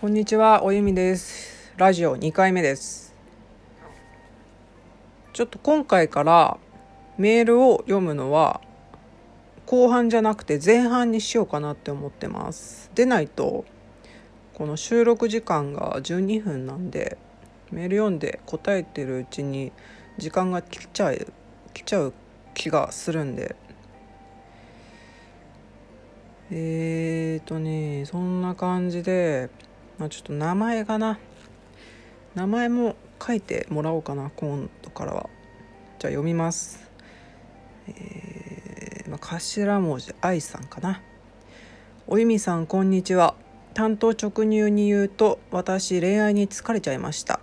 こんにちは、おゆみです。ラジオ2回目です。ちょっと今回からメールを読むのは後半じゃなくて前半にしようかなって思ってます。でないとこの収録時間が12分なんでメール読んで答えてるうちに時間が来ちゃう来ちゃう気がするんでえーとねそんな感じでまあちょっと名前がな。名前も書いてもらおうかな今度からは。じゃあ読みます。えーまあ、頭文字愛さんかな。おゆみさんこんにちは。担当直入に言うと私恋愛に疲れちゃいました。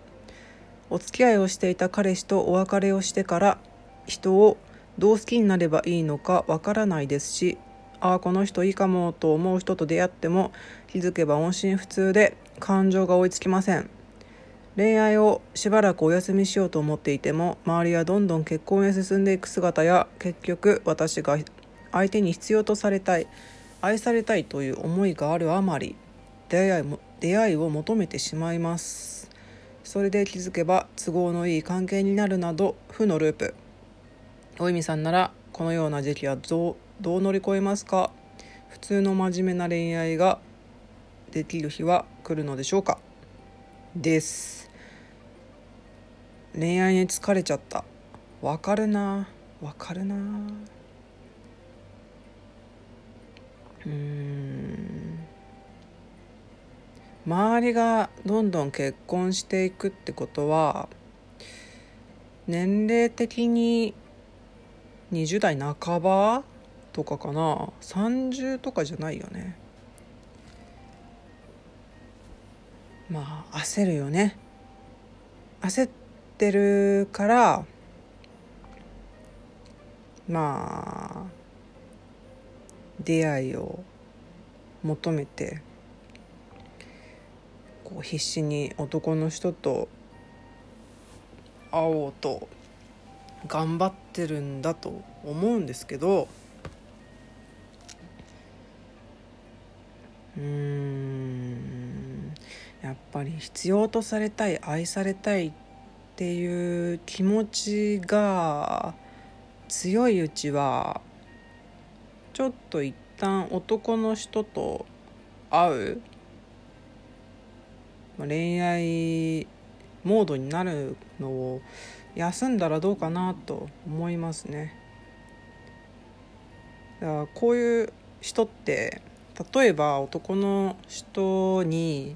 お付き合いをしていた彼氏とお別れをしてから人をどう好きになればいいのかわからないですしああこの人いいかもと思う人と出会っても気づけば音信不通で感情が追いつきません。恋愛をしばらくお休みしようと思っていても周りはどんどん結婚へ進んでいく姿や結局私が相手に必要とされたい愛されたいという思いがあるあまり出会いも出会いを求めてしまいます。それで気づけば都合のいい関係になるなど負のループ。おいみさんならこのような時期はどうどう乗り越えますか？普通の真面目な恋愛ができる日は来るのでしょうか？です。恋愛に疲れちゃった。わかるな。わかるな。うん。周りがどんどん結婚していくってことは年齢的に20代半ばとかかな？30とかじゃないよね。まあ焦るよね。焦ってるからまあ出会いを求めてこう必死に男の人と会おうと頑張ってるんだと思うんですけどうん。っぱり必要とされたい愛されたいっていう気持ちが強いうちはちょっと一旦男の人と会う恋愛モードになるのを休んだらどうかなと思いますね。だからこういう人って例えば男の人に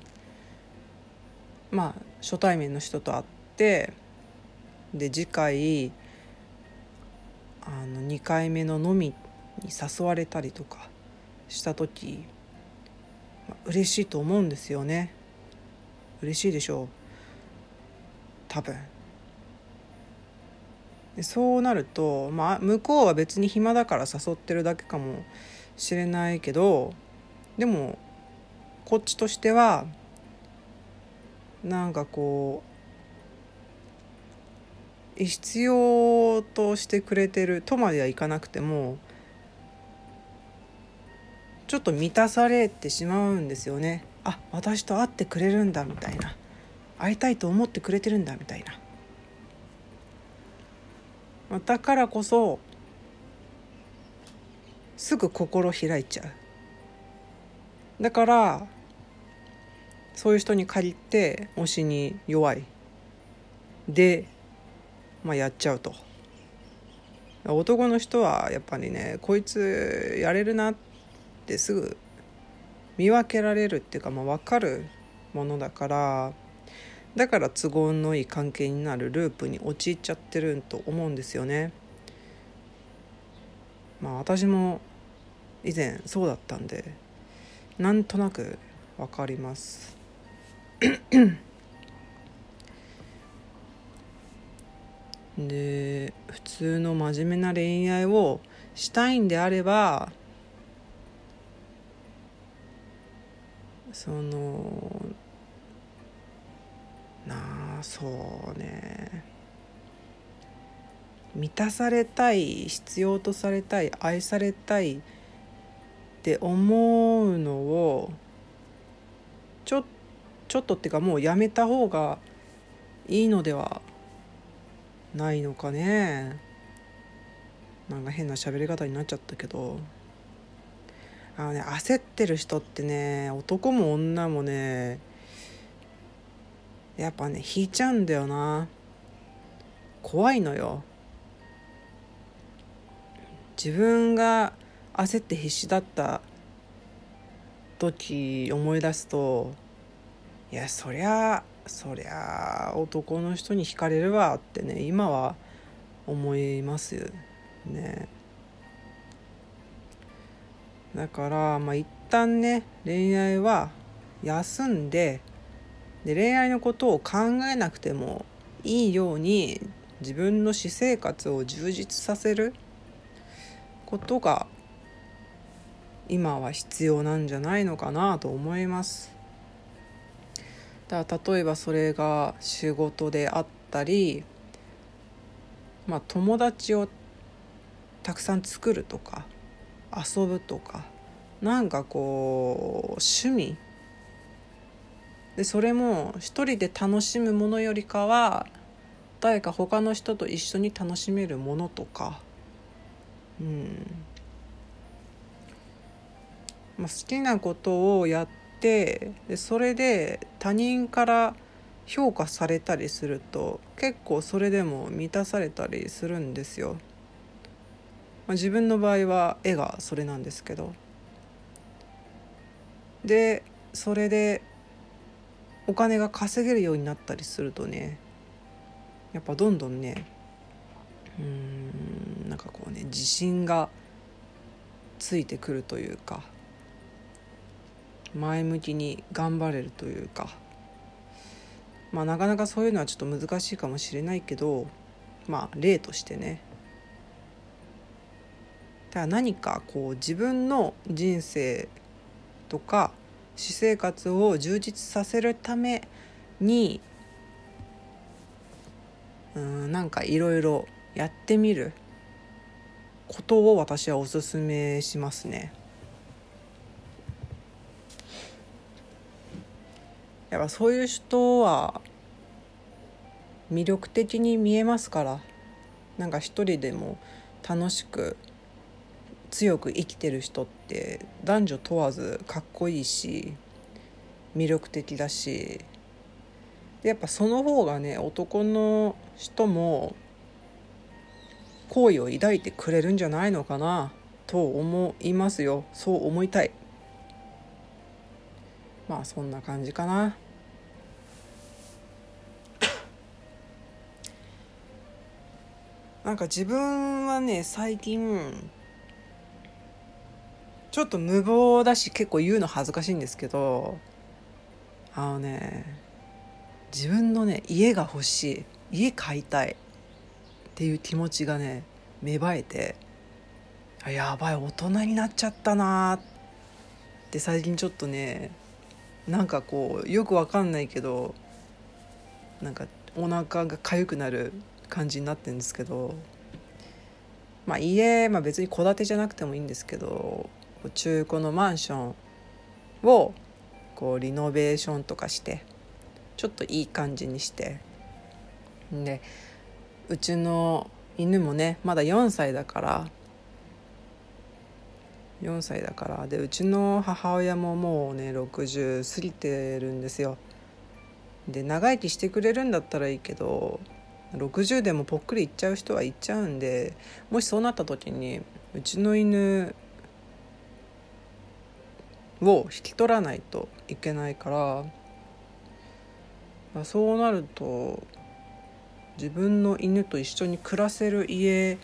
まあ初対面の人と会ってで次回あの2回目の飲みに誘われたりとかした時、まあ、嬉しいと思うんですよね。嬉しいでしょう。多分。でそうなると、まあ、向こうは別に暇だから誘ってるだけかもしれないけどでもこっちとしてはなんかこう必要としてくれてるとまではいかなくてもちょっと満たされてしまうんですよね。あ私と会ってくれるんだみたいな。会いたいと思ってくれてるんだみたいな。だからこそすぐ心開いちゃう。だからそういう人に借りて推しに弱いで、まあ、やっちゃうと男の人はやっぱりねこいつやれるなってすぐ見分けられるっていうか、まあ、分かるものだからだから都合のいい関係になるループに陥っちゃってると思うんですよね。まあ私も以前そうだったんでなんとなく分かります。で普通の真面目な恋愛をしたいんであればそのなあそうね。満たされたい必要とされたい愛されたいって思うのをちょっとっていうかもうやめた方がいいのではないのかね。なんか変な喋り方になっちゃったけど。あのね焦ってる人ってね男も女もねやっぱね引いちゃうんだよな。怖いのよ。自分が焦って必死だった時思い出すといやそりゃそりゃ男の人に惹かれるわってね今は思いますねだからまあ一旦ね恋愛は休んでで恋愛のことを考えなくてもいいように自分の私生活を充実させることが今は必要なんじゃないのかなと思います。だ例えばそれが仕事であったり、まあ、友達をたくさん作るとか遊ぶとかなんかこう趣味。でそれも一人で楽しむものよりかは誰か他の人と一緒に楽しめるものとか、うん。まあ、好きなことをやってでそれで他人から評価されたりすると結構それでも満たされたりするんですよ。まあ、自分の場合は絵がそれなんですけどでそれでお金が稼げるようになったりするとねやっぱどんどんねうんなんかこうね自信がついてくるというか前向きに頑張れるというかまあなかなかそういうのはちょっと難しいかもしれないけどまあ例としてねだから何かこう自分の人生とか私生活を充実させるためにうんなんかいろいろやってみることを私はおすすめしますね。やっぱそういう人は魅力的に見えますからなんか一人でも楽しく強く生きてる人って男女問わずかっこいいし魅力的だしやっぱその方がね男の人も好意を抱いてくれるんじゃないのかなと思いますよ。そう思いたい。まあそんな感じかな。なんか自分はね最近ちょっと無謀だし結構言うの恥ずかしいんですけどあのね自分のね家が欲しい家買いたいっていう気持ちがね芽生えてやばい大人になっちゃったなって最近ちょっとねなんかこうよくわかんないけどなんかお腹が痒くなる感じになってるんですけどまあ家、まあ、別に戸建てじゃなくてもいいんですけど中古のマンションをこうリノベーションとかしてちょっといい感じにして。でうちの犬もねまだ4歳だから4歳だから。でうちの母親ももうね60過ぎてるんですよ。で長生きしてくれるんだったらいいけど60でもぽっくりいっちゃう人はいっちゃうんでもしそうなった時にうちの犬を引き取らないといけないからまあそうなると自分の犬と一緒に暮らせる家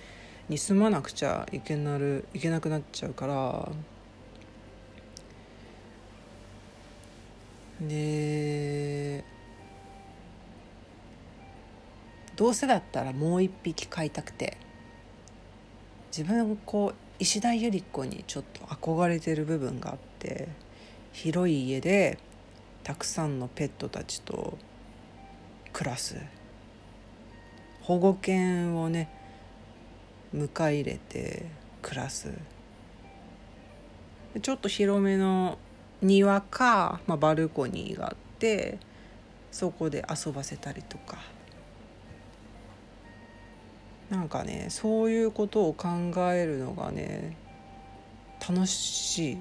に住まなくちゃいけなるいけなくなっちゃうから。でどうせだったらもう一匹飼いたくて自分こう石田ゆり子にちょっと憧れてる部分があって広い家でたくさんのペットたちと暮らす。保護犬をね迎え入れて暮らすちょっと広めの庭か、まあ、バルコニーがあってそこで遊ばせたりとか。なんかねそういうことを考えるのがね楽しい。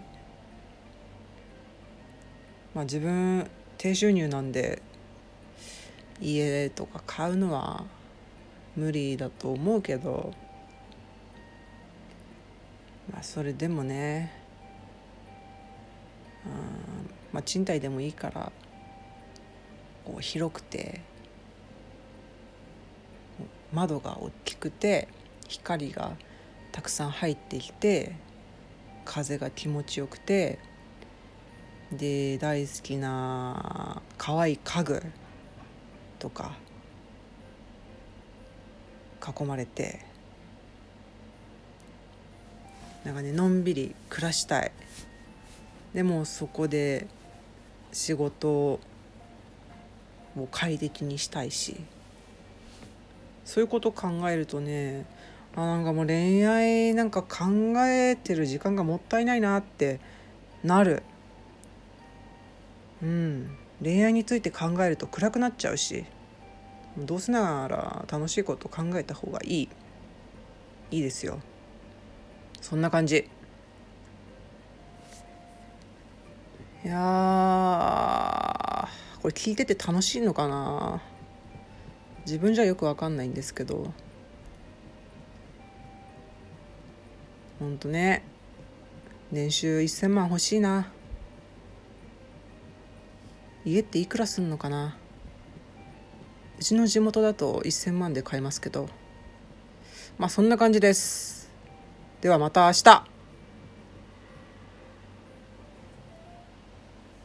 まあ自分低収入なんで家とか買うのは無理だと思うけどまあそれでもね。うん。まあ賃貸でもいいからこう広くて窓が大きくて光がたくさん入ってきて風が気持ちよくてで大好きな可愛い家具とか囲まれてなんかねのんびり暮らしたい。でもそこで仕事を快適にしたいし。そういうこと考えるとねあなんかもう恋愛なんか考えてる時間がもったいないなってなる。うん。恋愛について考えると暗くなっちゃうし。どうせなら楽しいこと考えた方がいい。いいですよ。そんな感じ。いやこれ聞いてて楽しいのかな？自分じゃよく分かんないんですけど。ほんとね。年収1000万欲しいな。家っていくらすんのかな？うちの地元だと1000万で買えますけど。まあそんな感じです。ではまた明日。